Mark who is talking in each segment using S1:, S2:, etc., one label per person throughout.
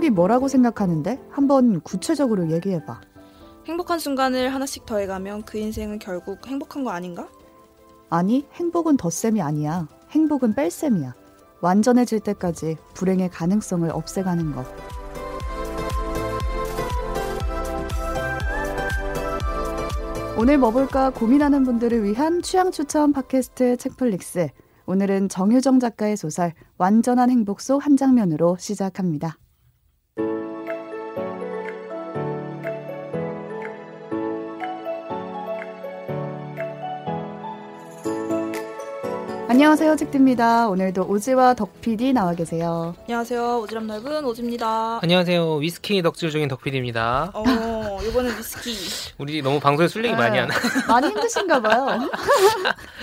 S1: 행복이 뭐라고 생각하는데? 한번 구체적으로 얘기해봐.
S2: 행복한 순간을 하나씩 더해가면 그 인생은 결국 행복한 거 아닌가?
S1: 아니, 행복은 덧셈이 아니야. 행복은 뺄셈이야. 완전해질 때까지 불행의 가능성을 없애가는 것. 오늘 뭐 볼까 고민하는 분들을 위한 취향 추천 팟캐스트 책플릭스. 오늘은 정유정 작가의 소설 완전한 행복 속 한 장면으로 시작합니다. 안녕하세요, 책디입니다. 오늘도 오지와 덕PD 나와 계세요.
S2: 안녕하세요. 오지랖 넓은 오지입니다.
S3: 안녕하세요. 위스키 덕질 중인 덕PD입니다.
S2: 어, 이번엔 위스키.
S3: 우리 너무 방송에 술 얘기 많이
S1: 네.
S3: 하나?
S1: 많이 힘드신가 봐요.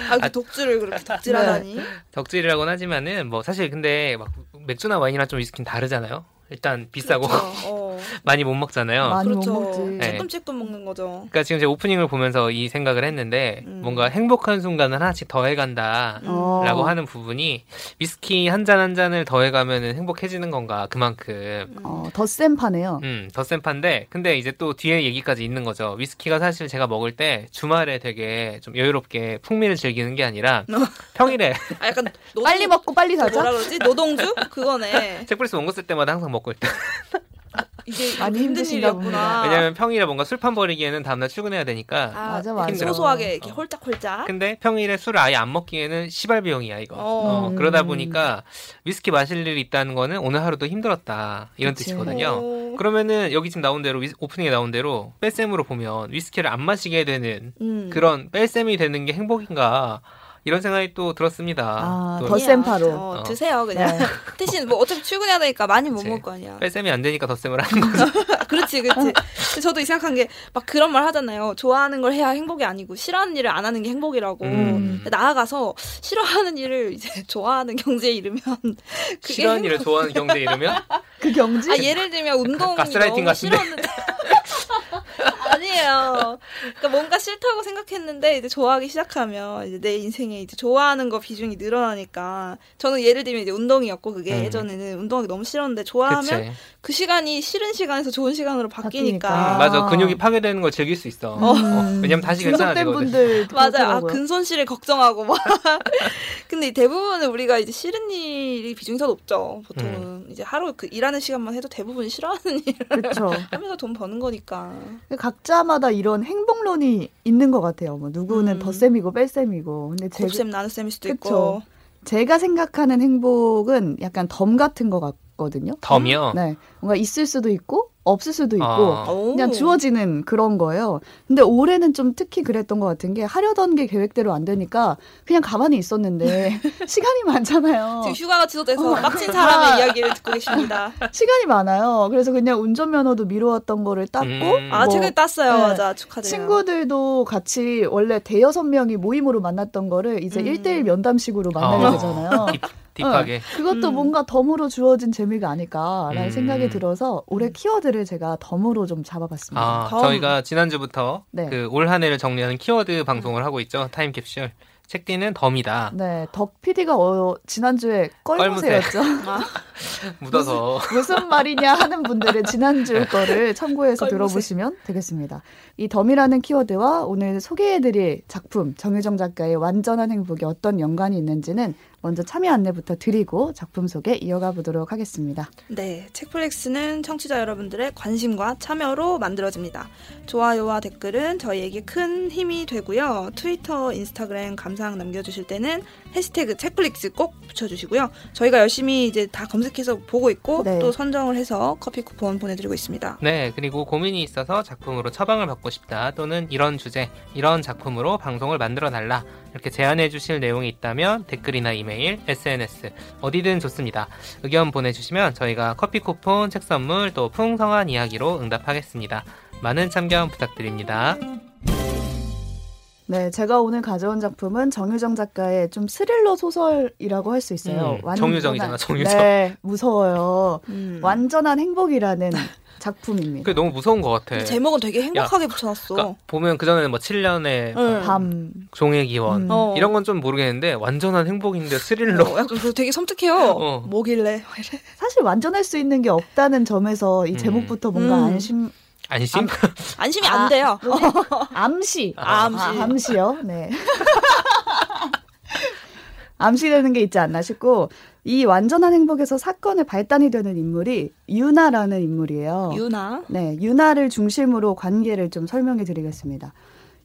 S2: 아, 그 독주를 그렇게 덕질하다니.
S3: 덕질이라고는 하지만은 뭐 사실 근데 막 맥주나 와인이랑 좀 위스키는 다르잖아요. 일단 비싸고
S2: 그렇죠. 어.
S3: 많이 못 먹잖아요.
S1: 많이
S2: 그렇죠.
S1: 못 먹지.
S3: 네.
S2: 조금씩 먹는 거죠.
S3: 그러니까 지금 제가 오프닝을 보면서 이 생각을 했는데
S2: 음.
S3: 뭔가 행복한 순간을 하나씩 더해간다.
S2: 음.
S1: 어.
S3: 라고 하는 부분이 위스키 한 잔 한 잔을 더해가면은 행복해지는 건가 그만큼
S1: 어, 덧셈 파네요.
S3: 음, 덧셈 판데 근데 이제 또 뒤에 얘기까지 있는 거죠. 위스키가 사실 제가 먹을 때 주말에 되게 좀 여유롭게 풍미를 즐기는 게 아니라 평일에
S2: 아, 약간 노동,
S1: 빨리 먹고 빨리
S2: 뭐라
S1: 사자?
S2: 그러지? 노동주? 그거네.
S3: 책플리스 원고 쓸 때마다 항상 먹고 있다.
S2: 이게
S1: 많이
S2: 힘든 일이었구나.
S3: 왜냐면 평일에 뭔가 술판 버리기에는 다음날 출근해야 되니까.
S2: 아,
S1: 맞아, 맞아.
S2: 소소하게 이렇게
S3: 어.
S2: 홀짝홀짝.
S3: 근데 평일에 술을 아예 안 먹기에는 시발 비용이야 이거.
S2: 어.
S3: 어, 그러다 보니까 위스키 마실 일이 있다는 거는 오늘 하루도 힘들었다 이런
S1: 그치.
S3: 뜻이거든요.
S2: 어.
S3: 그러면은 여기 지금 나온 대로 위- 오프닝에 나온 대로 뺄셈으로 보면 위스키를 안 마시게 되는
S2: 음.
S3: 그런 뺄셈이 되는 게 행복인가 이런 생각이 또 들었습니다.
S1: 아, 또더센 파로.
S2: 어,
S3: 어.
S2: 드세요 그냥.
S1: 네.
S2: 대신 뭐 어차피 출근해야 되니까 많이 못. 먹을 거 아니야.
S3: 뺄셈이 안 되니까 덧셈을 하는 거죠.
S2: 그렇지, 그렇지. 저도 이 생각한 게 막 그런 말 하잖아요. 좋아하는 걸 해야 행복이 아니고 싫어하는 일을 안 하는 게 행복이라고.
S3: 음.
S2: 나아가서 싫어하는 일을 이제 좋아하는 경지에 이르면 그게
S3: 싫어하는 일을 좋아하는 경제에 이르면
S1: 그 경지?
S2: 아 예를 들면 운동이
S3: 가스라이팅
S2: 너무
S3: 같은데?
S2: 싫었는데 아니에요. 그러니까 뭔가 싫다고 생각했는데 이제 좋아하기 시작하면 이제 내 인생에 이제 좋아하는 거 비중이 늘어나니까 저는 예를 들면 이제 운동이었고 그게
S3: 음.
S2: 예전에는 운동이 너무 싫었는데 좋아하면
S3: 그치.
S2: 그 시간이 싫은 시간에서 좋은 시간으로 바뀌니까.
S1: 바뀌니까.
S3: 음, 맞아 근육이 파괴되는 걸 즐길 수 있어. 어, 왜냐면 다시 괜찮아지거든.
S1: 분들
S2: 맞아요. 아. 근손실을 걱정하고 막. 근데 대부분은 우리가 이제 싫은 일이 비중이 더 높죠. 보통은
S3: 음.
S2: 이제 하루 그 일하는 시간만 해도 대부분 싫어하는 일을
S1: 그렇죠.
S2: 하면서 돈 버는 거니까.
S1: 각 자마다 이런 행복론이 있는 것 같아요. 뭐 누구는
S2: 음.
S1: 덧셈이고 뺄셈이고. 근데 제,
S2: 곱셈 나눗셈일 수도
S1: 그쵸.
S2: 있고.
S1: 제가 생각하는 행복은 약간 덤 같은 것 같 거든요.
S3: 덤이요.
S1: 네, 뭔가 있을 수도 있고 없을 수도 있고
S3: 아.
S2: 오.
S1: 그냥 주어지는 그런 거예요. 근데 올해는 좀 특히 그랬던 것 같은 게 하려던 게 계획대로 안 되니까 그냥 가만히 있었는데 시간이 많잖아요.
S2: 지금 휴가가 취소돼서
S1: 어.
S2: 빡친 사람의 이야기를 듣고 계십니다.
S1: 시간이 많아요. 그래서 그냥 운전면허도 미뤄왔던 거를 땄고
S3: 음.
S2: 아,
S1: 뭐
S2: 책을 땄어요.
S1: 네.
S2: 맞아. 축하드려요.
S1: 친구들도 같이 원래 대여섯 명이 모임으로 만났던 거를 이제
S2: 음.
S1: 일대일 면담식으로 만나게
S3: 어.
S1: 되잖아요.
S3: 딥, 딥하게.
S1: 그것도
S2: 음.
S1: 뭔가 덤으로 주어진 재미가 아닐까라는
S3: 음.
S1: 생각이 들어서 올해 키워드를 제가 덤으로 좀 잡아봤습니다.
S3: 아,
S2: 덤.
S3: 저희가 지난주부터
S1: 네.
S3: 그올 한 해를 정리하는 키워드 방송을 하고 있죠. 타임캡슐. 책디는 덤이다.
S1: 네, 덕 PD가 어, 지난주에 껄무새였죠.
S2: 아,
S3: 묻어서.
S1: 무슨 말이냐 하는 분들은 지난주 거를 참고해서
S2: 껄무새.
S1: 들어보시면 되겠습니다. 이 덤이라는 키워드와 오늘 소개해드릴 작품 정유정 작가의 완전한 행복이 어떤 연관이 있는지는 먼저 참여 안내부터 드리고 작품 소개 이어가 보도록 하겠습니다.
S2: 네. 책플렉스는 청취자 여러분들의 관심과 참여로 만들어집니다. 좋아요와 댓글은 저희에게 큰 힘이 되고요. 트위터, 인스타그램 감상 남겨주실 때는 해시태그 책플릭스 꼭 붙여주시고요. 저희가 열심히 이제 다 검색해서 보고 있고
S1: 네.
S2: 또 선정을 해서 커피 쿠폰 보내드리고 있습니다.
S3: 네, 그리고 고민이 있어서 작품으로 처방을 받고 싶다. 또는 이런 주제, 이런 작품으로 방송을 만들어 달라. 이렇게 제안해 주실 내용이 있다면 댓글이나 이메일, SNS 어디든 좋습니다. 의견 보내주시면 저희가 커피 쿠폰, 책 선물, 또 풍성한 이야기로 응답하겠습니다. 많은 참견 부탁드립니다.
S1: 네, 제가 오늘 가져온 작품은 정유정 작가의 좀 스릴러 소설이라고 할 수 있어요.
S3: 음, 정유정이잖아, 정유정.
S1: 네, 무서워요.
S2: 음.
S1: 완전한 행복이라는 작품입니다.
S3: 그게 너무 무서운 것 같아.
S2: 제목은 되게 행복하게 붙여놨어.
S3: 그러니까 보면 그 전에는 뭐 7년의
S2: 응.
S1: 밤.
S3: 종의 기원
S1: 음.
S2: 어.
S3: 이런 건 좀 모르겠는데 완전한 행복인데 스릴러.
S2: 어, 약간 그거 되게 섬뜩해요.
S3: 어.
S2: 뭐길래.
S1: 사실 완전할 수 있는 게 없다는 점에서 이
S3: 음.
S1: 제목부터 뭔가
S2: 음.
S1: 안심
S3: 안심?
S2: 안 심이
S1: 아.
S2: 안 돼요.
S1: 암시.
S3: 아,
S2: 암시.
S1: 아, 암시요? 네. 암시라는 게 있지 않나 싶고, 이 완전한 행복에서 사건의 발단이 되는 인물이 유나라는 인물이에요.
S2: 유나.
S1: 네, 유나를 중심으로 관계를 좀 설명해 드리겠습니다.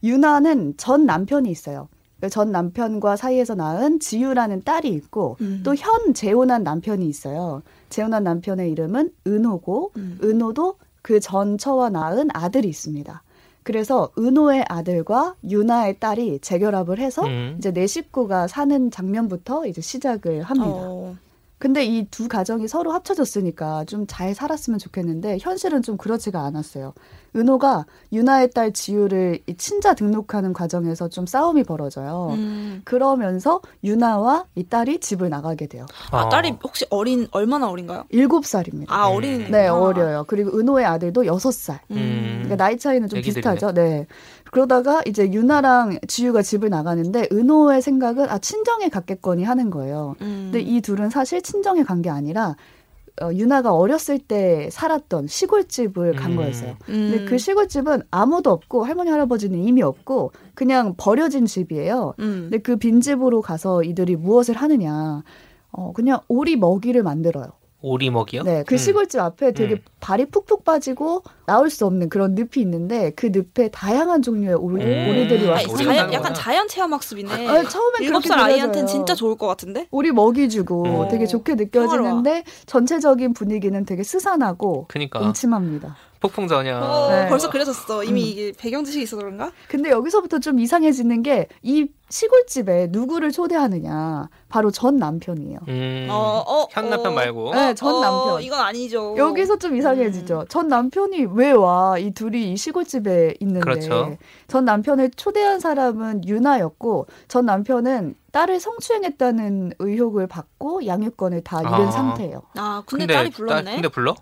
S1: 유나는 전 남편이 있어요. 그전 남편과 사이에서 낳은 지유라는 딸이 있고,
S2: 음.
S1: 또현 재혼한 남편이 있어요. 재혼한 남편의 이름은 은호고,
S2: 음.
S1: 은호도 그 전처와 낳은 아들이 있습니다. 그래서 은호의 아들과 유나의 딸이 재결합을 해서
S3: 음.
S1: 이제 내 식구가 사는 장면부터 이제 시작을 합니다.
S2: 어.
S1: 근데 이 두 가정이 서로 합쳐졌으니까 좀 잘 살았으면 좋겠는데 현실은 좀 그렇지가 않았어요. 은호가 유나의 딸 지유를 이 친자 등록하는 과정에서 좀 싸움이 벌어져요.
S2: 음.
S1: 그러면서 유나와 이 딸이 집을 나가게 돼요.
S2: 아,
S3: 어.
S2: 딸이 혹시 어린, 얼마나 어린가요?
S1: 일곱 살입니다.
S2: 아,
S3: 음.
S2: 어린.
S1: 네, 어려요. 그리고 은호의 아들도 여섯 살.
S3: 음.
S1: 그러니까 나이 차이는 좀
S3: 애기들이네.
S1: 비슷하죠. 네. 그러다가 이제 유나랑 지유가 집을 나가는데 은호의 생각은 아 친정에 갔겠거니 하는 거예요.
S2: 음.
S1: 근데 이 둘은 사실 친정에 간 게 아니라 어, 유나가 어렸을 때 살았던 시골집을 간
S3: 음.
S1: 거였어요.
S2: 음.
S1: 근데 그 시골집은 아무도 없고 할머니 할아버지는 이미 없고 그냥 버려진 집이에요.
S2: 음.
S1: 근데 그 빈집으로 가서 이들이 무엇을 하느냐? 어 그냥 오리 먹이를 만들어요.
S3: 오리 먹이요?
S1: 네, 그
S3: 음.
S1: 시골집 앞에 되게
S3: 음.
S1: 발이 푹푹 빠지고 나올 수 없는 그런 늪이 있는데 그 늪에 다양한 종류의 오리,
S3: 음.
S1: 오리들이
S2: 아,
S1: 와서
S3: 오리
S2: 자연, 약간. 자연 체험 학습이네.
S1: 아, 처음엔
S2: 일곱
S1: 그렇게
S2: 살 아이한테는. 진짜 좋을 것 같은데?
S1: 오리 먹이 주고
S3: 어.
S1: 되게 좋게 느껴지는데 전체적인 분위기는 되게 스산하고
S3: 그니까
S1: 음침합니다.
S3: 폭풍 전야.
S2: 어,
S1: 네.
S2: 벌써 그려졌어. 이미
S1: 음.
S2: 이게 배경 지식이 있어서 그런가?
S1: 근데 여기서부터 좀 이상해지는 게 이 시골집에 누구를 초대하느냐 바로 전 남편이에요.
S3: 음.
S2: 어, 어,
S3: 현 남편
S2: 어.
S3: 말고.
S1: 네, 전
S2: 어,
S1: 남편.
S2: 이건 아니죠.
S1: 여기서 좀 이상해지죠. 전 남편이 왜 와? 이 둘이 이 시골집에 있는데.
S3: 그렇죠.
S1: 전 남편을 초대한 사람은 유나였고, 전 남편은 딸을 성추행했다는 의혹을 받고 양육권을 다 잃은
S3: 아.
S1: 상태예요.
S2: 아, 근데, 딸이 불렀네.
S3: 딸- 근데 불러?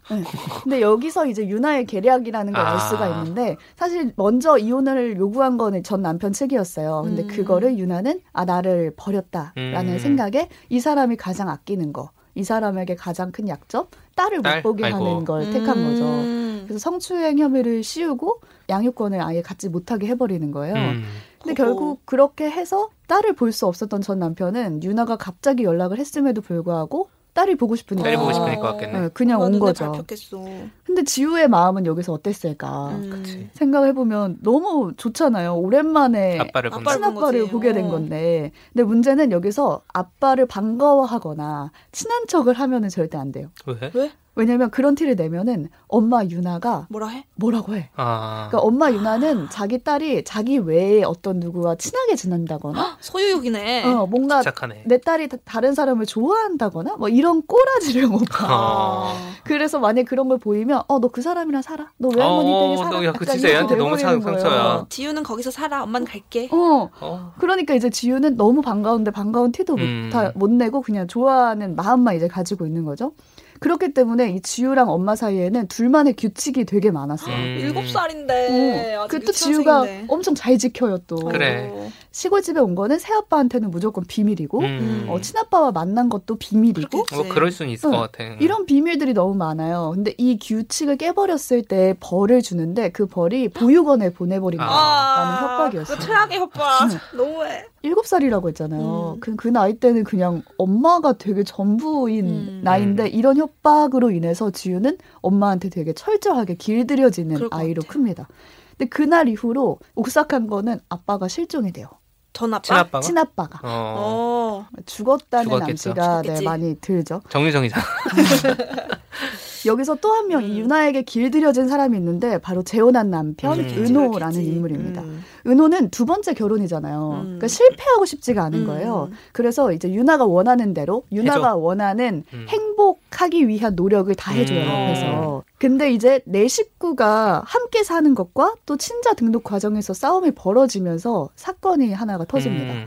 S1: 근데 여기서 이제 유나의 계략이라는 걸알
S3: 아.
S1: 수가 있는데, 사실 먼저 이혼을 요구한 거는 전 남편 측이었어요. 근데
S2: 음.
S1: 그거를 유나는 아, 나를 버렸다라는
S3: 음.
S1: 생각에 이 사람이 가장 아끼는 거, 이 사람에게 가장 큰 약점, 딸을
S3: 딸?
S1: 못 보게
S3: 아이고.
S1: 하는 걸 택한 거죠.
S2: 음.
S1: 그래서 성추행 혐의를 씌우고 양육권을 아예 갖지 못하게 해버리는 거예요.
S3: 음.
S1: 근데. 결국 그렇게 해서 딸을 볼 수 없었던 전 남편은 유나가 갑자기 연락을 했음에도 불구하고 딸이 보고 싶으니까
S3: 딸이 보고
S2: 어.
S3: 싶으니까 왔겠네.
S1: 네, 그냥 온 거죠.
S2: 밟혔겠어.
S1: 근데 지우의 마음은 여기서 어땠을까?
S2: 음.
S3: 그치.
S1: 생각해 보면 너무 좋잖아요. 오랜만에
S3: 아빠를 본다.
S2: 아빠를 본
S1: 친아빠를. 보게 된
S2: 어.
S1: 건데. 근데 문제는 여기서 아빠를 반가워하거나 친한 척을 하면은 절대 안 돼요.
S3: 왜?
S2: 왜?
S1: 왜냐면 그런 티를 내면은 엄마 유나가
S2: 뭐라 해?
S1: 뭐라고 해.
S3: 아.
S1: 그러니까 엄마 유나는 자기 딸이 자기 외에 어떤 누구와 친하게 지낸다거나
S2: 소유욕이네.
S1: 어, 뭔가
S3: 착하네.
S1: 내 딸이 다- 다른 사람을 좋아한다거나 뭐 이런 꼬라지를 못 봐.
S3: 어.
S1: 그래서 만약 그런 걸 보이면 어 너 그 사람이랑 살아? 너 외할머니
S3: 어,
S1: 댁에 살아?
S3: 너 야, 그 진짜 얘한테 너무 상-. 상처야.
S2: 지우는 거기서 살아. 엄마는 갈게.
S1: 어
S3: 어.
S1: 그러니까 이제 지우는 너무 반가운데 반가운 티도 못,
S3: 음.
S1: 다- 못 내고 그냥 좋아하는 마음만 이제 가지고 있는 거죠. 그렇기 때문에 이 지우랑 엄마 사이에는 둘만의 규칙이 되게 많았어요.
S3: 음.
S2: 일곱 살인데.
S1: 어, 그또 지우가. 엄청 잘 지켜요 또.
S3: 그래.
S2: 어.
S1: 시골집에 온 거는 새아빠한테는 무조건 비밀이고
S3: 음.
S1: 어, 친아빠와 만난 것도 비밀이고.
S3: 뭐 그럴 수는 있을
S1: 응.
S3: 것 같아.
S1: 이런 비밀들이 너무 많아요. 근데 이 규칙을 깨버렸을 때 벌을 주는데 그 벌이 보육원에 보내버린다는
S3: 아.
S1: 협박이었어요.
S2: 그 최악의 협박.
S1: 네.
S2: 너무해.
S1: 일곱 살이라고 했잖아요.
S2: 음.
S1: 그, 그 나이 때는 그냥 엄마가 되게 전부인
S2: 음.
S1: 나이인데
S3: 음.
S1: 이런 협박으로 인해서 지우는 엄마한테 되게 철저하게 길들여지는 아이로
S2: 같아.
S1: 큽니다. 근데 그날 이후로 옥삭한 거는 아빠가 실종이 돼요.
S2: 전 아빠?
S3: 친아빠가?
S1: 친아빠가.
S3: 어.
S2: 어.
S1: 죽었다는
S3: 죽었겠죠.
S1: 암시가 네. 많이 들죠.
S3: 정유정이잖아.
S1: 여기서 또 한 명이
S2: 음.
S1: 유나에게 길들여진 사람이 있는데 바로 재혼한 남편
S3: 음.
S1: 은호라는. 인물입니다.
S2: 음.
S1: 은호는 두 번째 결혼이잖아요.
S2: 음.
S1: 그러니까 실패하고 싶지가 않은
S2: 음.
S1: 거예요. 그래서 이제 유나가 원하는 대로 유나가
S3: 해줘.
S1: 원하는
S3: 음.
S1: 행복한 하기 위한 노력을 다 해줘요
S3: 음.
S1: 옆에서. 근데 이제 내 식구가 함께 사는 것과 또 친자 등록 과정에서 싸움이 벌어지면서 사건이 하나가 터집니다.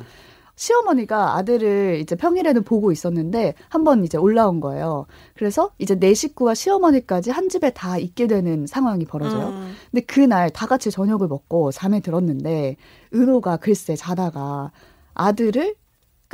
S3: 음.
S1: 시어머니가 아들을 이제 평일에는 보고 있었는데 한 번 이제 올라온 거예요. 그래서 이제 내 식구와 시어머니까지 한 집에 다 있게 되는 상황이 벌어져요.
S2: 음.
S1: 근데 그날 다 같이 저녁을 먹고 잠에 들었는데 은호가 글쎄 자다가 아들을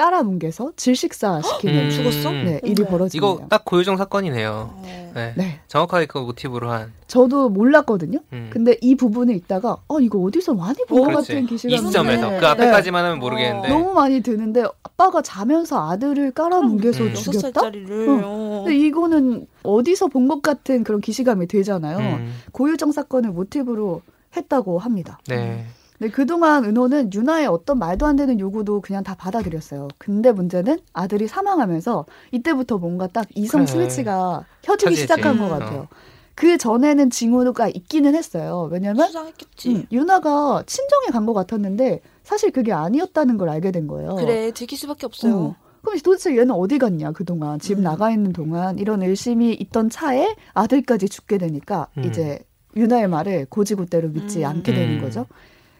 S1: 깔아뭉개서 질식사 시키는
S3: 음.
S2: 죽었어?
S1: 네, 일이
S2: 어머.
S1: 벌어집니다.
S3: 이거 딱 고유정 사건이네요.
S2: 어.
S3: 네.
S1: 네.
S3: 정확하게 그 모티브로 한.
S1: 저도 몰랐거든요.
S3: 음.
S1: 근데 이 부분을 있다가 어 이거 어디서 많이 본 것. 같은
S3: 이
S1: 기시감이
S3: 시점에서
S1: 네.
S3: 그 앞에까지만 하면 모르겠는데.
S2: 어.
S1: 너무 많이 드는데 아빠가 자면서 아들을 깔아뭉개서
S3: 음.
S1: 죽였다?
S2: 살짜리를. 어.
S1: 근데 이거는 어디서 본 것 같은 그런 기시감이 들잖아요.
S3: 음.
S1: 고유정 사건을 모티브로 했다고 합니다.
S3: 네.
S1: 근데 그동안 은호는 유나의 어떤 말도 안 되는 요구도 그냥 다 받아들였어요. 근데 문제는 아들이 사망하면서 이때부터 뭔가 딱 이성
S3: 그래.
S1: 스위치가 켜지기
S3: 켜지지.
S1: 시작한 것
S3: 음.
S1: 같아요. 그 전에는 징후가 있기는 했어요. 왜냐면
S2: 수상했겠지.
S1: 음, 유나가 친정에 간 것 같았는데 사실 그게 아니었다는 걸 알게 된 거예요.
S2: 그래 들킬 수밖에 없어요.
S1: 어. 그럼 도대체 얘는 어디 갔냐 그동안 집
S2: 음.
S1: 나가 있는 동안 이런 의심이 있던 차에 아들까지 죽게 되니까
S3: 음.
S1: 이제 유나의 말을 고지고대로 믿지
S2: 음.
S1: 않게 되는
S3: 음.
S1: 거죠.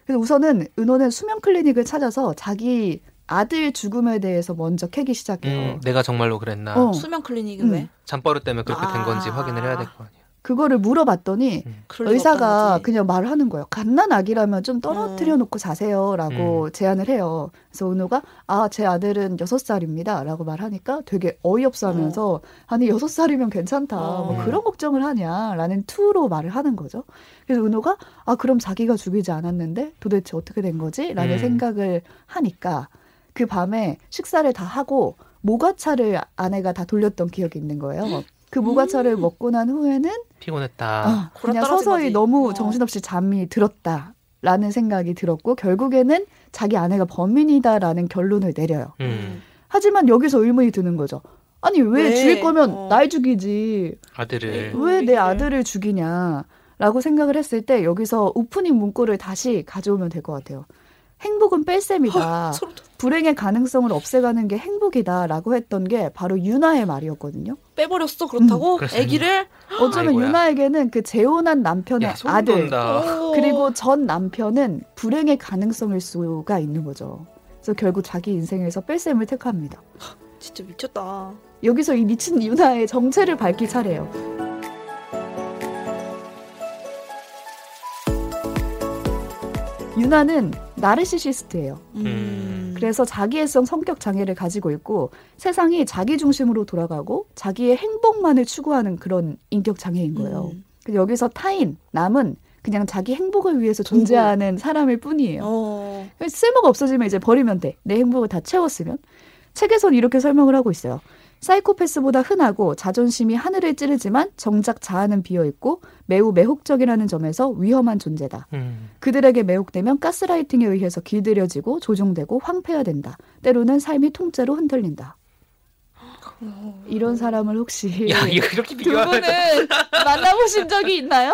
S1: 그래서 우선은 은호는 수면 클리닉을 찾아서 자기 아들 죽음에 대해서 먼저 캐기 시작해요.
S3: 음, 내가 정말로 그랬나.
S1: 어.
S2: 수면 클리닉은
S1: 음.
S2: 왜?
S3: 잠버릇 때문에 그렇게 된 건지
S2: 아.
S3: 확인을 해야 될 거 아니야.
S1: 그거를 물어봤더니
S3: 음.
S1: 의사가
S2: 거지.
S1: 그냥 말을 하는 거예요. 갓난 아기라면 좀 떨어뜨려 놓고 자세요라고
S3: 음.
S1: 제안을 해요. 그래서 은호가 아 제 아들은 여섯 살입니다 라고 말하니까 되게 어이없어 하면서 아니 여섯 살이면 괜찮다. 뭐
S2: 어.
S1: 그런 걱정을 하냐라는 투로 말을 하는 거죠. 그래서 은호가 아 그럼 자기가 죽이지 않았는데 도대체 어떻게 된 거지?라는
S3: 음.
S1: 생각을 하니까 그 밤에 식사를 다 하고 모과차를 아내가 다 돌렸던 기억이 있는 거예요. 그 모과차를
S2: 음.
S1: 먹고 난 후에는
S3: 피곤했다.
S1: 아,
S2: 골아
S1: 그냥 서서히
S2: 거지.
S1: 너무
S2: 어.
S1: 정신없이 잠이 들었다 라는 생각이 들었고 결국에는 자기 아내가 범인이다라는 결론을 내려요.
S3: 음.
S1: 하지만 여기서 의문이 드는 거죠. 아니 왜,
S2: 왜?
S1: 죽일 거면
S2: 어.
S1: 날 죽이지
S3: 아들을.
S2: 음.
S1: 왜 내. 아들을 죽이냐 라고 생각을 했을 때 여기서 오프닝 문구를 다시 가져오면 될 것 같아요. 행복은 뺄셈이다. 불행의 가능성을 없애가는 게 행복이다라고 했던 게 바로 유나의 말이었거든요.
S2: 빼버렸어 그렇다고
S3: 그래서
S2: 애기를
S1: 어쩌면
S3: 아이고야.
S1: 유나에게는 그 재혼한 남편의
S3: 야,
S1: 아들. 그리고 전 남편은 불행의 가능성일 수가 있는 거죠. 그래서 결국 자기 인생에서 뺄셈을 택합니다.
S2: 진짜 미쳤다.
S1: 여기서 이 미친 유나의 정체를 밝힐 차례예요. 유나는 나르시시스트예요.
S3: 음.
S1: 그래서 자기애성 성격 장애를 가지고 있고 세상이 자기 중심으로 돌아가고 자기의 행복만을 추구하는 그런 인격 장애인 거예요.
S2: 음.
S1: 여기서 타인, 남은 그냥 자기 행복을 위해서 존재하는 사람일 뿐이에요.
S2: 어.
S1: 쓸모가 없어지면 이제 버리면 돼. 내 행복을 다 채웠으면. 책에선 이렇게 설명을 하고 있어요. 사이코패스보다 흔하고 자존심이 하늘을 찌르지만 정작 자아는 비어 있고 매우 매혹적이라는 점에서 위험한 존재다.
S3: 음.
S1: 그들에게 매혹되면 가스라이팅에 의해서 길들여지고 조종되고 황폐화된다. 때로는 삶이 통째로 흔들린다. 이런 사람을 혹시
S3: 야, 이거 그렇게
S1: 두
S3: 비교하면
S1: 분은 만나보신 적이 있나요?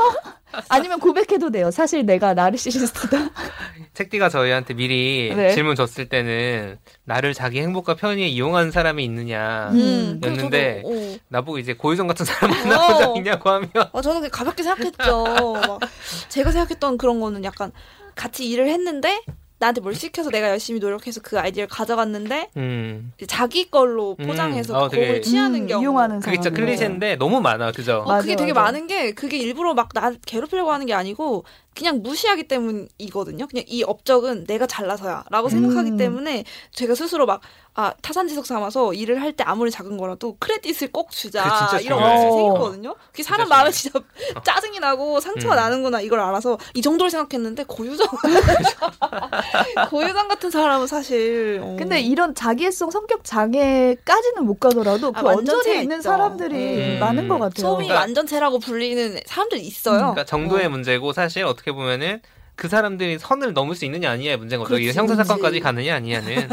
S1: 아니면 고백해도 돼요. 사실 내가 나르시시스트다.
S3: 책디가 저희한테 미리
S1: 네.
S3: 질문 줬을 때는 나를 자기 행복과 편의에 이용하는 사람이 있느냐
S2: 음. 그래서
S3: 였는데
S2: 저도, 어.
S3: 나보고 이제 고유정 같은 사람 만나본 적
S2: 어.
S3: 있냐고 하면
S2: 아, 저는 그냥 가볍게 생각했죠. 막 제가 생각했던 그런 거는 약간 같이 일을 했는데 나한테 뭘 시켜서 내가 열심히 노력해서 그 아이디어를 가져갔는데
S3: 음.
S2: 자기 걸로
S3: 음.
S2: 포장해서
S3: 어, 되게-
S2: 그걸 취하는
S1: 음,
S2: 경우.
S1: 이용하는
S3: 그게 진짜. 클리셰인데 너무 많아 그죠?
S2: 어,
S1: 맞아,
S2: 그게 되게
S1: 맞아.
S2: 많은 게 그게 일부러 막 나 괴롭히려고 하는 게 아니고 그냥 무시하기 때문이거든요. 그냥 이 업적은 내가 잘나서야라고 생각하기
S1: 음.
S2: 때문에 제가 스스로 막 아, 타산지석 삼아서 일을 할 때 아무리 작은 거라도 크레딧을 꼭 주자 이런
S1: 어.
S2: 생겼거든요. 그게 사람 마음에 진짜 짜증이 나고 상처가
S3: 음.
S2: 나는구나 이걸 알아서 이 정도로 생각했는데 고유정 고유정 같은 사람은 사실 어.
S1: 근데 이런 자기애성 성격 장애까지는 못 가더라도 그
S2: 아, 완전체가
S1: 언저리에 있는
S2: 있죠.
S1: 사람들이
S3: 음.
S1: 많은 것 같아요.
S2: 소위
S3: 그러니까-
S2: 완전체라고 불리는 사람들이 있어요.
S3: 그러니까 정도의
S2: 어.
S3: 문제고 사실 어떻게 보면은 그 사람들이 선을 넘을 수 있느냐 아니냐의 문제인 거죠. 이
S2: 그렇지,
S3: 형사 사건까지. 가느냐 아니냐는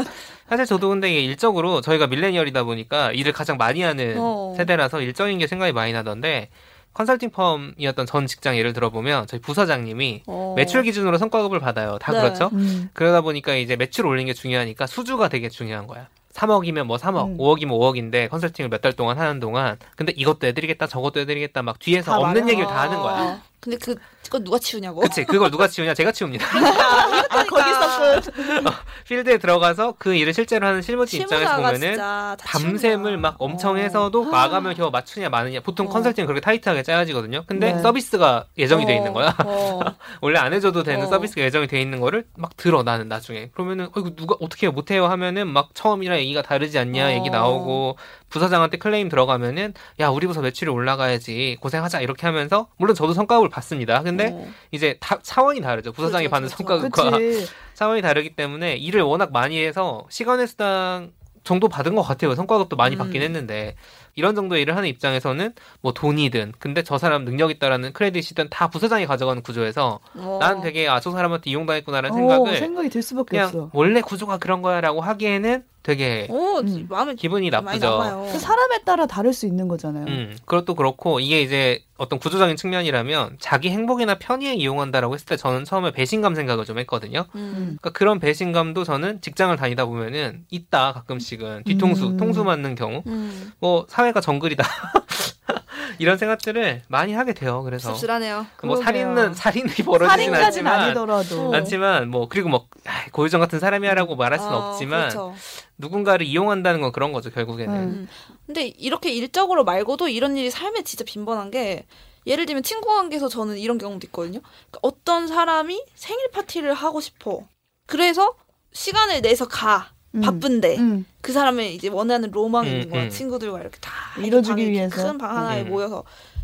S3: 사실 저도 근데 이게 일적으로 저희가 밀레니얼이다 보니까 일을 가장 많이 하는
S2: 어.
S3: 세대라서 일적인 게 생각이 많이 나던데 컨설팅 펌이었던 전 직장 예를 들어보면 저희 부사장님이
S2: 어.
S3: 매출 기준으로 성과급을 받아요. 다
S2: 네.
S3: 그렇죠.
S1: 음.
S3: 그러다 보니까 이제 매출 올린 게 중요하니까 수주가 되게 중요한 거야. 3억이면 뭐 3억,
S1: 음.
S3: 5억이면 5억인데 컨설팅을 몇 달 동안 하는 동안 근데 이것도 해드리겠다, 저것도 해드리겠다 막 뒤에서
S1: 다
S3: 없는
S1: 말해.
S3: 얘기를 다 하는 거야.
S2: 어. 근데 그 그거 누가 치우냐고?
S3: 그치 그걸 누가 치우냐 제가 치웁니다
S2: 아, 거기서
S3: 필드에 들어가서 그 일을 실제로 하는 실무진 입장에서 보면은 밤샘을. 막 엄청
S1: 어.
S3: 해서도 마감을 겨우 맞추냐 마느냐 보통
S2: 어.
S3: 컨설팅 그렇게 타이트하게 짜야지거든요 근데
S1: 네.
S3: 서비스가 예정이 돼
S2: 어,
S3: 있는 거야
S2: 어.
S3: 원래 안 해줘도 되는
S2: 어.
S3: 서비스가 예정이 돼 있는 거를 막 들어 나는 나중에 그러면은 어 이거 누가 어떻게 해요 못해요 하면은 막 처음이랑 얘기가 다르지 않냐
S2: 어.
S3: 얘기 나오고 부사장한테 클레임 들어가면은 야 우리 부서 매출이 올라가야지 고생하자 이렇게 하면서 물론 저도 성과급을 받습니다 근데
S2: 어.
S3: 이제 다, 차원이 다르죠 부사장이
S2: 그렇죠,
S3: 받는
S2: 그렇죠.
S3: 성과급과
S1: 그치.
S3: 차원이 다르기 때문에 일을 워낙 많이 해서 시간의 수당 정도 받은 것 같아요. 성과급도 많이
S2: 음.
S3: 받긴 했는데 이런 정도 일을 하는 입장에서는 뭐 돈이든 근데 저 사람 능력 있다라는 크레딧이든 다 부사장이 가져가는 구조에서
S2: 어.
S3: 난 되게 아 저 사람한테 이용당했구나라는
S1: 어,
S3: 생각을
S1: 생각이 들 수밖에
S3: 그냥
S1: 없어.
S3: 원래 구조가 그런 거야라고 하기에는 되게
S2: 어,
S1: 음.
S2: 마음에
S3: 기분이 나쁘죠.
S1: 그 사람에 따라 다를 수 있는 거잖아요.
S3: 음, 그것도 그렇고 이게 이제 어떤 구조적인 측면이라면 자기 행복이나 편의에 이용한다라고 했을 때 저는 처음에 배신감 생각을 좀 했거든요.
S2: 음.
S3: 그러니까 그런 배신감도 저는 직장을 다니다 보면은 있다 가끔씩은 뒤통수
S1: 음.
S3: 통수 맞는 경우
S2: 음.
S3: 뭐사 회가 정글이다 이런 생각들을 많이 하게 돼요. 그래서
S2: 씁쓸하네요.
S3: 뭐
S1: 그러게요.
S3: 살인은 살인이 벌어지진 않지만
S1: 아니더라도
S2: 어.
S3: 않지만 뭐 그리고 뭐 아이, 고유정 같은 사람이야라고 말할 수는
S2: 어,
S3: 없지만
S2: 그렇죠.
S3: 누군가를 이용한다는 건 그런 거죠 결국에는.
S1: 음.
S2: 음. 근데 이렇게 일적으로 말고도 이런 일이 삶에 진짜 빈번한 게 예를 들면 친구 관계에서 저는 이런 경우도 있거든요. 그러니까 어떤 사람이 생일 파티를 하고 싶어. 그래서 시간을 내서 가.
S1: 음.
S2: 바쁜데
S1: 음.
S2: 그 사람의 이제 원하는 로망이
S3: 음,
S2: 있는 거야.
S3: 음.
S2: 친구들과 이렇게 다
S1: 이뤄주기 위해서?
S2: 큰 방 하나에
S3: 음.
S2: 모여서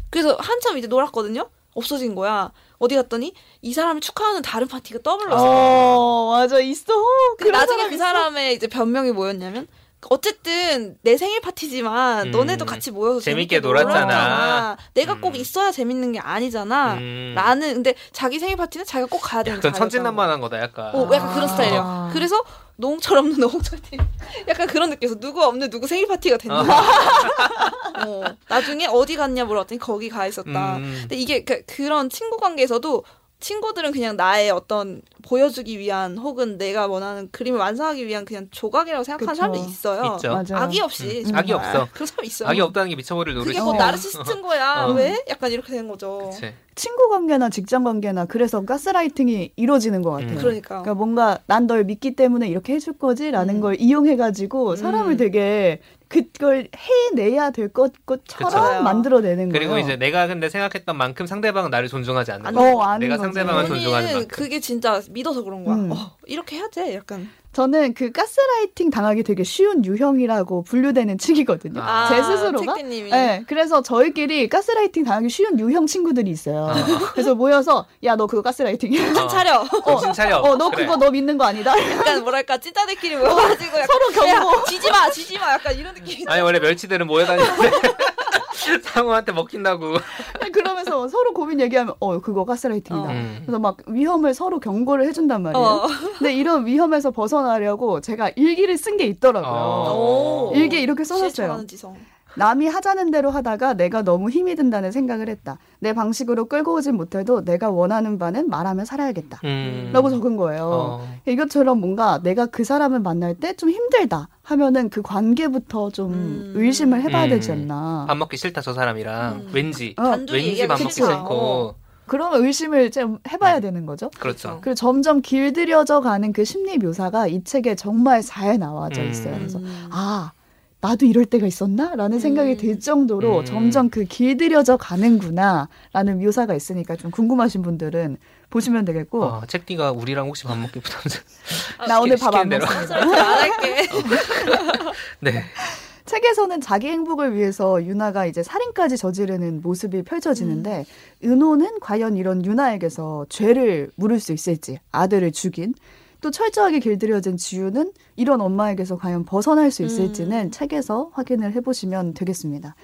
S2: 그래서 한참 이제 놀았거든요. 없어진 거야. 어디 갔더니 이 사람을 축하하는 다른 파티가 떠블렀어.
S1: 어, 맞아 있어.
S2: 근데
S1: 그런
S2: 나중에
S1: 사람
S2: 그
S1: 있어.
S2: 사람의 이제 변명이 뭐였냐면 어쨌든 내 생일 파티지만
S3: 음.
S2: 너네도 같이 모여서
S3: 재밌게
S2: 재밌게,
S3: 놀았잖아.
S2: 놀았잖아. 내가
S3: 음.
S2: 꼭 있어야 재밌는 게 아니잖아.
S3: 음.
S2: 나는 근데 자기 생일 파티는 자기가 꼭 가야 되는
S3: 약간. 천진난만한 거다 약간.
S2: 어, 약간 그런
S1: 아.
S2: 스타일이야. 그래서 농철 없는 농철 팀. 약간 그런 느낌에서 누구 없는 누구 생일 파티가 됐나. 어, 나중에 어디 갔냐 물어봤더니 거기 가 있었다.
S3: 음.
S2: 근데 이게 그, 그런 친구 관계에서도 친구들은 그냥 나의 어떤 보여주기 위한 혹은 내가 원하는 그림을 완성하기 위한 그냥 조각이라고 생각하는
S1: 그쵸.
S2: 사람도 있어요.
S3: 있죠.
S1: 맞아.
S2: 악의 없이
S3: 음, 악이
S2: 정말.
S3: 없어.
S2: 그런 사람 있어요.
S3: 악이 없다는 게 미쳐버릴 노릇이.
S2: 그게 뭐
S1: 어.
S2: 나르시스트인 거야.
S3: 어.
S2: 왜? 약간 이렇게 되는 거죠.
S3: 그치.
S1: 친구 관계나 직장 관계나 그래서 가스라이팅이 이루어지는 것 같아요.
S3: 음.
S2: 그러니까.
S1: 그러니까 뭔가 난 널 믿기 때문에 이렇게 해줄 거지라는
S2: 음.
S1: 걸 이용해가지고 사람을
S2: 음.
S1: 되게 그걸 해내야 될 것, 것처럼. 만들어내는
S3: 그리고
S1: 거예요.
S3: 이제 내가 근데 생각했던 만큼 상대방은 나를 존중하지 않는
S2: 안
S3: 거야.
S1: 어, 아는
S3: 내가
S1: 거지.
S3: 상대방을 존중하는 만큼.
S2: 그게 진짜 믿어서 그런 거야.
S1: 음.
S2: 어, 이렇게 해야 돼. 약간.
S1: 저는 그 가스라이팅 당하기 되게 쉬운 유형이라고 분류되는 층이거든요.
S3: 아,
S1: 제 스스로가.
S2: 책디님이.
S1: 네, 그래서 저희끼리 가스라이팅 당하기 쉬운 유형 친구들이 있어요.
S3: 어.
S1: 그래서 모여서 야 너 그거 가스라이팅이야.
S2: 정신 차려.
S3: 정신 차려.
S1: 어 너
S3: 그래.
S1: 그거 너 믿는 거 아니다.
S2: 약간 뭐랄까 찐따들끼리 모여가지고 약간
S1: 서로 경고.
S2: 야, 지지 마 지지 마 약간 이런 느낌.
S3: 아니 원래 멸치들은 모여다니는데 상우한테 먹힌다고.
S1: 그러면서 서로 고민 얘기하면 어 그거 가스라이팅이다.
S2: 어.
S3: 음.
S1: 그래서 막 위험을 서로 경고를 해준단 말이에요.
S2: 어.
S1: 근데 이런 위험에서 벗어나려고 제가 일기를 쓴 게 있더라고요.
S3: 어.
S1: 일기에 이렇게 써놨어요. 남이 하자는 대로 하다가 내가 너무 힘이 든다는 생각을 했다. 내 방식으로 끌고 오진 못해도 내가 원하는 바는 말하며 살아야겠다.
S3: 음.
S1: 라고 적은 거예요.
S3: 어.
S1: 이것처럼 뭔가 내가 그 사람을 만날 때 좀 힘들다 하면은 그 관계부터 좀
S2: 음.
S1: 의심을 해봐야
S3: 음.
S1: 되지 않나.
S3: 밥 먹기 싫다 저 사람이랑
S2: 음.
S3: 왠지
S1: 어,
S3: 왠지 밥 먹기. 싫고
S1: 그러면 의심을 좀 해봐야
S3: 네.
S1: 되는 거죠.
S3: 그렇죠.
S1: 그리고 점점 길들여져 가는 그 심리 묘사가 이 책에 정말 잘 나와져 있어요.
S3: 음.
S1: 그래서
S2: 음.
S1: 아 나도 이럴 때가 있었나? 라는 생각이
S2: 음.
S1: 들 정도로
S3: 음.
S1: 점점 그 길들여져 가는구나 라는 묘사가 있으니까 좀 궁금하신 분들은 보시면 되겠고
S3: 어, 책디가 우리랑 혹시 밥 먹기 부담스.
S1: 나 오늘 밥안
S3: 시키는 대로.
S1: 먹습니다.
S2: 안 할게.
S3: 네.
S1: 책에서는 자기 행복을 위해서 유나가 이제 살인까지 저지르는 모습이 펼쳐지는데 은호는 과연 이런 유나에게서 죄를 물을 수 있을지 아들을 죽인 또 철저하게 길들여진 지우는 이런 엄마에게서 과연 벗어날 수 있을지는
S2: 음.
S1: 책에서 확인을 해보시면 되겠습니다.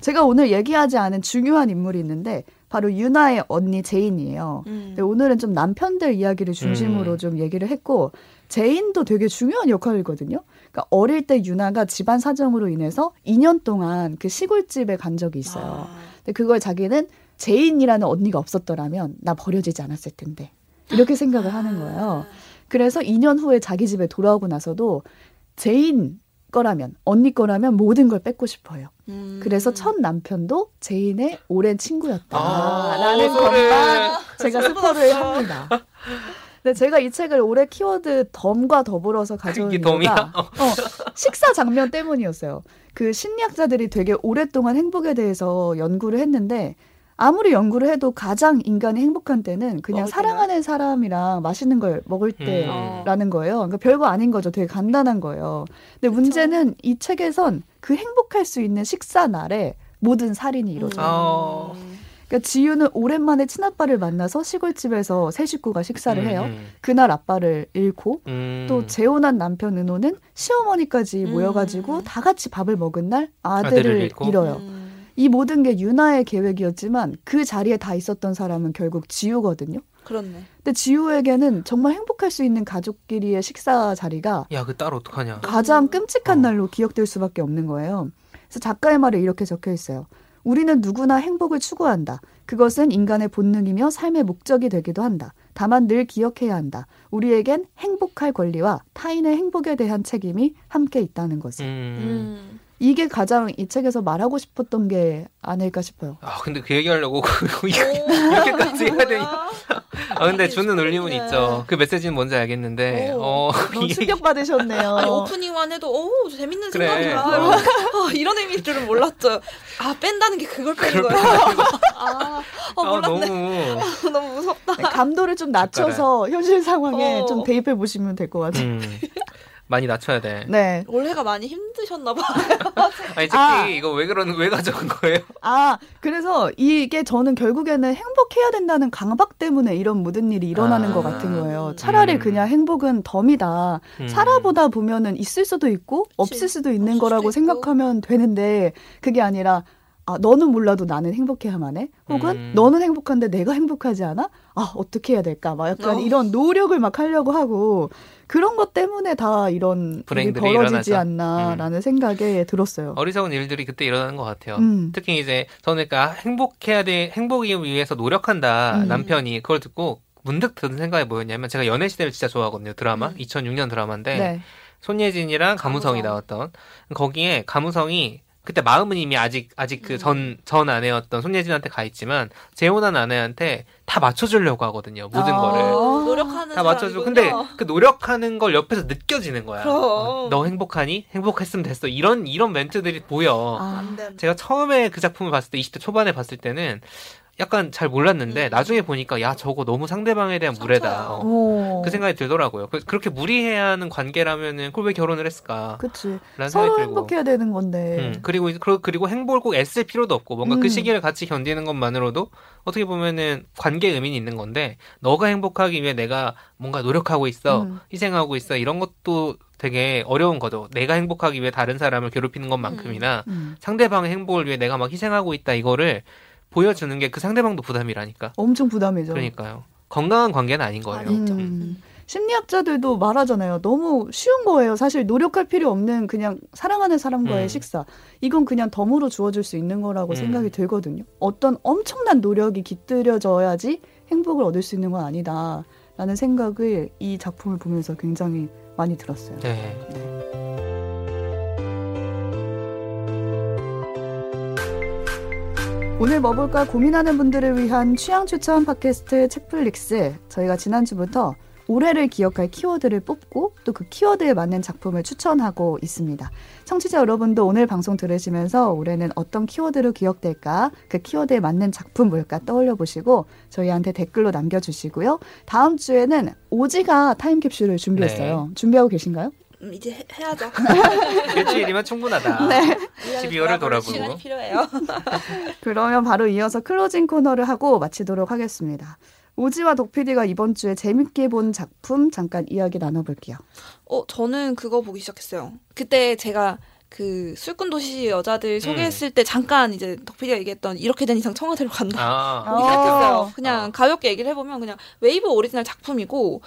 S1: 제가 오늘 얘기하지 않은 중요한 인물이 있는데 바로 유나의 언니 제인이에요.
S2: 음.
S1: 오늘은 좀 남편들 이야기를 중심으로
S3: 음.
S1: 좀 얘기를 했고 제인도 되게 중요한 역할이거든요. 그러니까 어릴 때 유나가 집안 사정으로 인해서 2년 동안 그 시골집에 간 적이 있어요.
S2: 아.
S1: 근데 그걸 자기는 제인이라는 언니가 없었더라면 나 버려지지 않았을 텐데 이렇게 생각을 하는 거예요. 그래서 2년 후에 자기 집에 돌아오고 나서도 제인 거라면 언니 거라면 모든 걸 뺏고 싶어요.
S2: 음.
S1: 그래서 첫 남편도 제인의 오랜
S3: 아,
S1: 친구였다라는
S3: 소를.
S1: 것만 제가 스포를. 합니다. 근데 제가 이 책을 올해 키워드 덤과 더불어서 가져온? 이유가 어, 식사 장면 때문이었어요. 그 심리학자들이 되게 오랫동안 행복에 대해서 연구를 했는데 아무리 연구를 해도 가장 인간이 행복한 때는 그냥 사랑하는 사람이랑 맛있는 걸 먹을
S3: 음.
S1: 때라는 거예요. 그러니까 별거 아닌 거죠. 되게 간단한 거예요. 근데 문제는 이 책에선 그 행복할 수 있는 식사 날에 모든 살인이 이루어져요.
S3: 아.
S1: 그러니까 지유는 오랜만에 친아빠를 만나서 시골집에서 세 식구가 식사를 해요.
S3: 음,
S1: 그날 아빠를 잃고
S3: 음.
S1: 또 재혼한 남편 은호는 시어머니까지
S2: 음.
S1: 모여가지고 다 같이 밥을 먹은 날
S3: 아들을
S1: 아들을
S3: 잃고?
S1: 잃어요.
S2: 음.
S1: 이 모든 게 유나의 계획이었지만 그 자리에 다 있었던 사람은 결국 지유거든요.
S2: 그렇네.
S1: 근데 지유에게는 정말 행복할 수 있는 가족끼리의 식사 자리가
S3: 야, 그 딸 어떡하냐.
S1: 가장 끔찍한
S3: 어.
S1: 날로 기억될 수밖에 없는 거예요. 그래서 작가의 말에 이렇게 적혀 있어요. 우리는 누구나 행복을 추구한다. 그것은 인간의 본능이며 삶의 목적이 되기도 한다. 다만 늘 기억해야 한다. 우리에겐 행복할 권리와 타인의 행복에 대한 책임이 함께 있다는 것을.
S3: 음.
S2: 음.
S1: 이게 가장 이 책에서 말하고 싶었던 게 아닐까 싶어요.
S3: 아, 근데 그 얘기하려고 이렇게까지 해야 되니? 아, 근데 주는 울림은. 있죠. 그 메시지는 뭔지 알겠는데,
S2: 오.
S3: 어,
S1: 어,
S3: 이-
S1: 충격 받으셨네요.
S2: 아니 오프닝만 해도 오 재밌는
S3: 그래.
S2: 생각이야.
S3: 어.
S2: 아, 이런 의미일 줄은 몰랐죠. 아 뺀다는 게 그걸 빼는 거야. 아, 아
S3: 아,
S2: 몰랐네.
S3: 너무.
S2: 너무 무섭다.
S1: 감도를 좀 낮춰서 현실 상황에
S2: 어.
S1: 좀 대입해 보시면 될 것 같아요.
S3: 음, 많이 낮춰야 돼.
S1: 네.
S2: 올해가 많이 힘드셨나 봐.
S3: 아니, 특히
S1: 아.
S3: 이거 왜 그러는, 왜 가져온 거예요?
S1: 아, 그래서 이게 저는 결국에는 행복해야 된다는 강박 때문에 이런 모든 일이 일어나는
S3: 아.
S1: 것 같은 거예요. 차라리
S3: 음.
S1: 그냥 행복은 덤이다.
S3: 음.
S1: 살아보다 보면은 있을 수도 있고
S2: 그치.
S1: 없을 수도 있는
S2: 없을
S1: 거라고. 생각하면 되는데 그게 아니라 아, 너는 몰라도 나는 행복해야만 해? 혹은
S3: 음.
S1: 너는 행복한데 내가 행복하지 않아? 아, 어떻게 해야 될까? 막 약간
S2: 어.
S1: 이런 노력을 막 하려고 하고 그런 것 때문에 다 이런
S3: 불행들이
S1: 벌어지지
S3: 일어나죠.
S1: 않나라는 생각에 들었어요.
S3: 어리석은 일들이 그때 일어나는 것 같아요.
S1: 음.
S3: 특히 이제 저는 그러니까 행복해야 돼 행복이 위해서 노력한다
S1: 음.
S3: 남편이 그걸 듣고 문득 드는 생각이 뭐였냐면 제가 연애 시대를 진짜 좋아하거든요 드라마
S2: 음.
S3: 2006년 드라마인데
S1: 네.
S3: 손예진이랑 가무성이
S2: 가무성.
S3: 나왔던 거기에 가무성이 그때 마음은 이미 아직 아직 그전전 아내였던 손예진한테 가 있지만 재혼한 아내한테 다 맞춰주려고 하거든요 모든
S1: 아.
S3: 거를.
S2: 노력하는
S3: 다 맞춰주고. 근데 그 노력하는 걸 옆에서 느껴지는 거야.
S2: 그럼.
S3: 어, 너 행복하니? 행복했으면 됐어. 이런 이런 멘트들이 보여.
S1: 아.
S3: 제가 처음에 그 작품을 봤을 때 20대 초반에 봤을 때는 약간 잘 몰랐는데
S2: 음.
S3: 나중에 보니까 야 저거 너무 상대방에 대한. 무례다. 어.
S1: 오.
S3: 그 생각이 들더라고요. 그, 그렇게 무리해야 하는 관계라면은 왜 결혼을 했을까?
S1: 그치.
S3: 라는
S1: 서로. 행복해야 되는 건데.
S3: 음, 그리고 그- 그리고 행복을 꼭 애쓸 필요도 없고 뭔가
S1: 음.
S3: 그 시기를 같이 견디는 것만으로도 어떻게 보면은 관계 의미는 있는 건데 너가 행복하기 위해 내가 뭔가 노력하고 있어
S1: 음.
S3: 희생하고 있어 이런 것도 되게 어려운 거죠. 내가 행복하기 위해 다른 사람을 괴롭히는 것만큼이나
S1: 음.
S3: 상대방의 행복을 위해 내가 막 희생하고 있다 이거를 보여주는 게 그 상대방도 부담이라니까.
S1: 엄청 부담이죠.
S3: 그러니까요. 건강한 관계는 아닌 거예요.
S2: 아니죠.
S1: 음. 심리학자들도 말하잖아요. 너무 쉬운 거예요. 사실 노력할 필요 없는 그냥 사랑하는 사람과의
S3: 음.
S1: 식사. 이건 그냥 덤으로 주어질 수 있는 거라고
S3: 음.
S1: 생각이 들거든요. 어떤 엄청난 노력이 깃들여져야지 행복을 얻을 수 있는 건 아니다. 라는 생각을 이 작품을 보면서 굉장히 많이 들었어요.
S3: 네.
S1: 오늘 뭐 볼까 고민하는 분들을 위한 취향 추천 팟캐스트 책플릭스. 저희가 지난주부터 올해를 기억할 키워드를 뽑고 또 그 키워드에 맞는 작품을 추천하고 있습니다. 청취자 여러분도 오늘 방송 들으시면서 올해는 어떤 키워드로 기억될까? 그 키워드에 맞는 작품 뭘까 떠올려 보시고 저희한테 댓글로 남겨주시고요. 다음 주에는 오지가 타임캡슐을 준비했어요. 준비하고 계신가요?
S2: 음, 이제 해, 해야죠.
S3: 일주일이면 충분하다.
S1: 네.
S3: 12월을 돌아보고.
S2: 시간이 필요해요.
S1: 그러면 바로 이어서 closing 코너를 하고 마치도록 하겠습니다. 오지와 독PD가 이번 주에 재밌게 본 작품 잠깐 이야기 나눠볼게요.
S2: 어, 저는 그거 보기 시작했어요. 그때 제가 그 술꾼 도시 여자들 소개했을 때 잠깐 이제 덕피디가 얘기했던 이렇게 된 이상 청와대로 간다.
S3: 아,
S1: 어.
S2: 그냥
S3: 어.
S2: 가볍게 얘기를 해보면 그냥 웨이브 오리지널 작품이고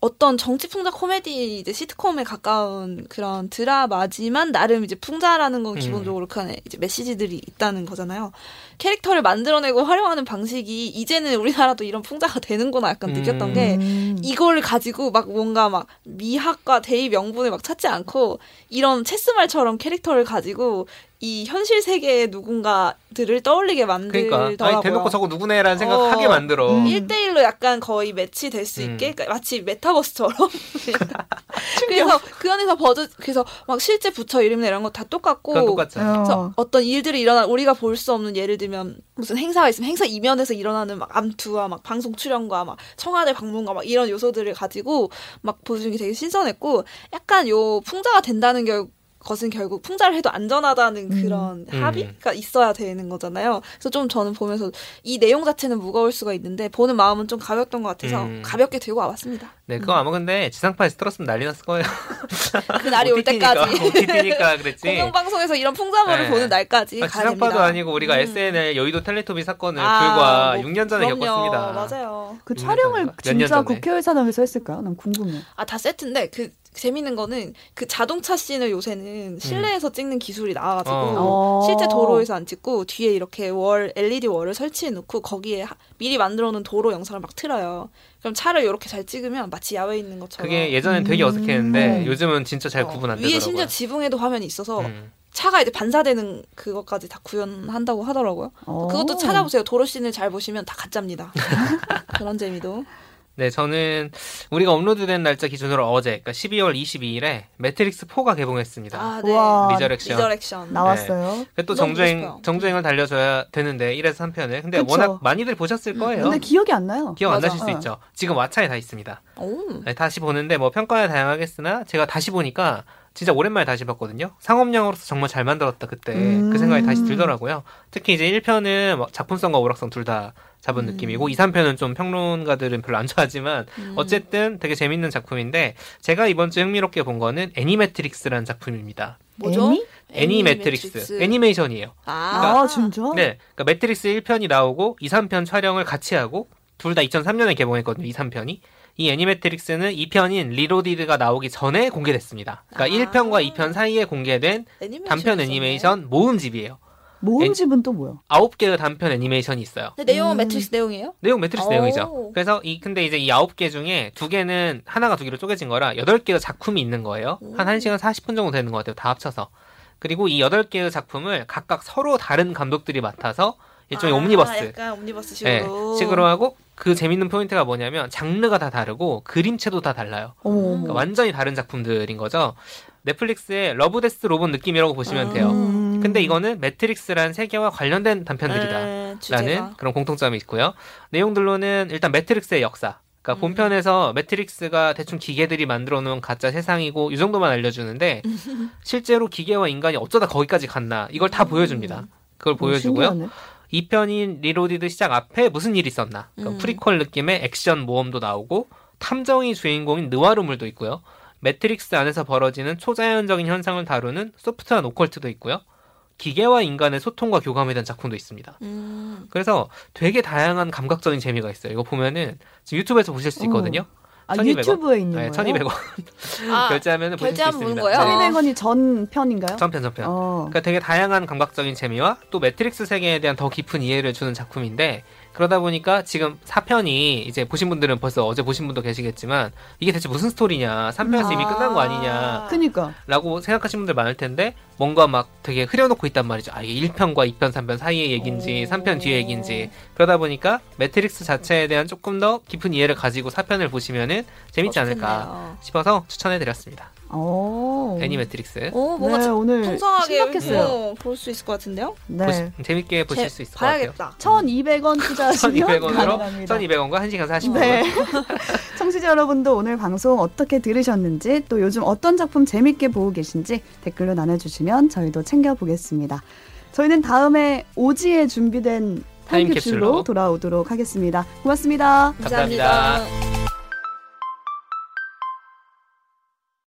S2: 어떤 정치 풍자 코미디 이제 시트콤에 가까운 그런 드라마지만 나름 이제 풍자라는 건
S3: 음.
S2: 기본적으로 그 안에 이제 메시지들이 있다는 거잖아요. 캐릭터를 만들어내고 활용하는 방식이 이제는 우리나라도 이런 풍자가 되는구나 약간 느꼈던
S3: 음.
S2: 게
S1: 음.
S2: 이걸 가지고 막 뭔가 막 미학과 대의 명분을 막 찾지 않고 이런 체스말처럼 캐릭터를 가지고 이 현실 세계의 누군가들을 떠올리게
S3: 그러니까
S2: 만들더라고요.
S3: 아니 대놓고 저거 누구네라는 생각
S2: 어.
S3: 하게 만들어.
S1: 음.
S2: 1대1로 약간 거의 매치 될수
S3: 음.
S2: 있게 그러니까 마치 메타버스처럼 그래서 그 안에서 버즈 그래서 막 실제 부처 이름이나 이런 거 다 똑같고
S3: 똑같죠.
S2: 그래서
S1: 어.
S2: 어떤 일들이 일어나 우리가 볼 수 없는 예를 들면 무슨 행사가 있으면 행사 이면에서 일어나는 막 암투와 막 방송 출연과 막 청와대 방문과 막 이런 요소들을 가지고 막 보여주는 게 되게 신선했고 약간 요 풍자가 된다는 결 것은 결국 풍자를 해도 안전하다는
S1: 음.
S2: 그런
S3: 음.
S2: 합의가 있어야 되는 거잖아요. 그래서 좀 저는 보면서 이 내용 자체는 무거울 수가 있는데 보는 마음은 좀 가볍던 것 같아서
S3: 음.
S2: 가볍게 들고 와봤습니다.
S3: 네, 그거 아마 근데 지상파에서 틀었으면 난리 났을 거예요.
S2: 그 날이 올 때까지
S3: OTT니까 그랬지.
S2: 공영방송에서 이런 풍자물을
S3: 네.
S2: 보는 날까지
S3: 아,
S2: 가야
S3: 지상파도. 아니고 우리가
S2: 음.
S3: SNL 여의도 텔레토비 사건을
S2: 아,
S3: 불과
S2: 뭐,
S3: 6년 전에
S2: 그럼요.
S3: 겪었습니다.
S2: 맞아요.
S3: 그몇
S1: 촬영을 진짜. 국회의사당에서 했을까요? 난 궁금해.
S2: 아 다 세트인데 그 재밌는 거는 그 자동차 씬을 요새는 실내에서 찍는 기술이 나와가지고
S3: 어.
S2: 실제 도로에서 안 찍고 뒤에 이렇게 월 LED 월을 설치해 놓고 거기에 하- 미리 만들어 놓은 도로 영상을 막 틀어요. 그럼 차를 이렇게 잘 찍으면 마치 야외에 있는 것처럼
S3: 그게 예전엔 되게
S1: 음.
S3: 어색했는데 요즘은 진짜 잘
S2: 어,
S3: 구분 안
S2: 위에
S3: 되더라고요.
S2: 심지어 지붕에도 화면이 있어서
S3: 음.
S2: 차가 이제 반사되는 그것까지 다 구현한다고 하더라고요.
S1: 어.
S2: 그것도 찾아보세요. 도로 씬을 잘 보시면 다 가짜입니다. 그런 재미도.
S3: 네, 저는 우리가 업로드된 날짜 기준으로 어제, 그러니까 12월 22일에 매트릭스 4가 개봉했습니다.
S2: 아, 네.
S1: 우와.
S3: 리저렉션.
S2: 리저렉션.
S1: 나왔어요.
S3: 그또
S2: 너무 보고
S3: 정주행. 정주행을 달려줘야 되는데 1에서 3편을. 근데
S1: 그쵸.
S3: 워낙 많이들 보셨을
S2: 음.
S3: 거예요.
S1: 근데 기억이 안 나요.
S3: 기억 안
S2: 맞아.
S3: 나실 수
S1: 어.
S3: 있죠. 지금 왓챠에 다 있습니다.
S2: 오.
S3: 네, 다시 보는데 뭐 평가야 다양하겠으나 제가 다시 보니까 진짜 오랜만에 다시 봤거든요. 상업영화로서 정말 잘 만들었다 그때
S1: 음.
S3: 그 생각이 다시 들더라고요. 특히 이제 1편은 뭐 작품성과 오락성 둘 다 잡은
S2: 음.
S3: 느낌이고 2, 3편은 좀 평론가들은 별로 안 좋아하지만
S2: 음.
S3: 어쨌든 되게 재밌는 작품인데 제가 이번 주 흥미롭게 본 거는 애니매트릭스라는 작품입니다.
S2: 뭐죠?
S1: 애니?
S3: 애니매트릭스. 애니메이션이에요.
S2: 아,
S1: 아, 진짜?
S3: 네. 그러니까 매트릭스 1편이 나오고 2, 3편 촬영을 같이 하고 둘 다 2003년에 개봉했거든요. 2, 3편이. 이 애니매트릭스는 2편인 리로디드가 나오기 전에 공개됐습니다. 그러니까
S2: 아.
S3: 1편과 2편 사이에 공개된 단편. 애니메이션 모음집이에요.
S1: 모음집은 또 뭐야?
S3: 아홉 개의 단편 애니메이션이 있어요.
S2: 근데 내용은
S1: 음.
S2: 매트릭스 내용이에요?
S3: 내용 매트릭스
S2: 오.
S3: 내용이죠. 그래서 이 근데 이제 이 아홉 개 중에 두 개는 하나가 두 개로 쪼개진 거라 여덟 개의 작품이 있는 거예요. 한
S2: 오.
S3: 1시간 40분 정도 되는 것 같아요. 다 합쳐서. 그리고 이 여덟 개의 작품을 각각 서로 다른 감독들이 맡아서 일종의
S2: 아,
S3: 옴니버스
S2: 약간 옴니버스
S3: 네,
S2: 식으로.
S3: 식으로 하고 그 재밌는 포인트가 뭐냐면 장르가 다 다르고 그림체도 다 달라요. 그러니까 완전히 다른 작품들인 거죠. 넷플릭스의 러브데스 로봇 느낌이라고 보시면 돼요. 근데 이거는 매트릭스란 세계와 관련된 단편들이다라는 그런 공통점이 있고요. 내용들로는 일단 매트릭스의 역사. 그러니까
S2: 음.
S3: 본편에서 매트릭스가 대충 기계들이 만들어 놓은 가짜 세상이고 이 정도만 알려주는데 실제로 기계와 인간이 어쩌다 거기까지 갔나 이걸 다 보여줍니다. 그걸 보여주고요.
S1: 음,
S3: 2편인 리로디드 시작 앞에 무슨 일이 있었나. 그러니까
S2: 음.
S3: 프리퀄 느낌의 액션 모험도 나오고 탐정이 주인공인 느와르물도 있고요. 매트릭스 안에서 벌어지는 초자연적인 현상을 다루는 소프트한 오컬트도 있고요. 기계와 인간의 소통과 교감에 대한 작품도 있습니다.
S2: 음.
S3: 그래서 되게 다양한 감각적인 재미가 있어요. 이거 보면은 지금 유튜브에서 보실 수 있거든요. 오.
S1: 아,
S3: 1200원?
S1: 유튜브에 있는
S3: 네,
S1: 거예요?
S3: 1200원
S2: 아,
S3: 결제하면 보실 수
S2: 결제하면
S3: 있습니다.
S2: 보는 거예요?
S3: 네.
S1: 1200원이 전 편인가요?
S3: 전편 전편.
S1: 어.
S3: 그러니까 되게 다양한 감각적인 재미와 또 매트릭스 세계에 대한 더 깊은 이해를 주는 작품인데 그러다 보니까 지금 4편이 이제 보신 분들은 벌써 어제 보신 분도 계시겠지만 이게 대체 무슨 스토리냐 3편에서 이미
S2: 아.
S3: 끝난 거 아니냐
S1: 그니까.
S3: 라고 생각하시는 분들 많을 텐데 뭔가 막 되게 흐려놓고 있단 말이죠. 아, 이게 1편과 2편, 3편 사이의 얘기인지
S2: 오.
S3: 3편 뒤의 얘기인지 그러다 보니까 매트릭스 자체에 대한 조금 더 깊은 이해를 가지고 4편을 보시면은 재밌지
S2: 어,
S3: 않을까. 싶어서 추천해드렸습니다.
S1: 오.
S3: 애니 매트릭스
S2: 오, 뭔가
S1: 네, 오늘
S2: 풍성하게
S1: 신박했어요.
S2: 어, 볼수 있을 것 같은데요?
S1: 네.
S3: 보시- 재밌게 보실
S2: 제-
S3: 수 있을 것 같아요.
S2: 봐야겠다.
S1: 1200원 투자하시면
S3: 1200원으로
S1: 가능합니다.
S3: 1200원과 1시간 40분.
S1: 네. 청취자 여러분도 오늘 방송 어떻게 들으셨는지 또 요즘 어떤 작품 재밌게 보고 계신지 댓글로 나눠주시면 저희도 챙겨보겠습니다. 저희는 다음에 오지에 준비된
S3: 타임캡슐로
S1: 타임캡슐로 돌아오도록 하겠습니다. 고맙습니다.
S3: 감사합니다.
S2: 감사합니다.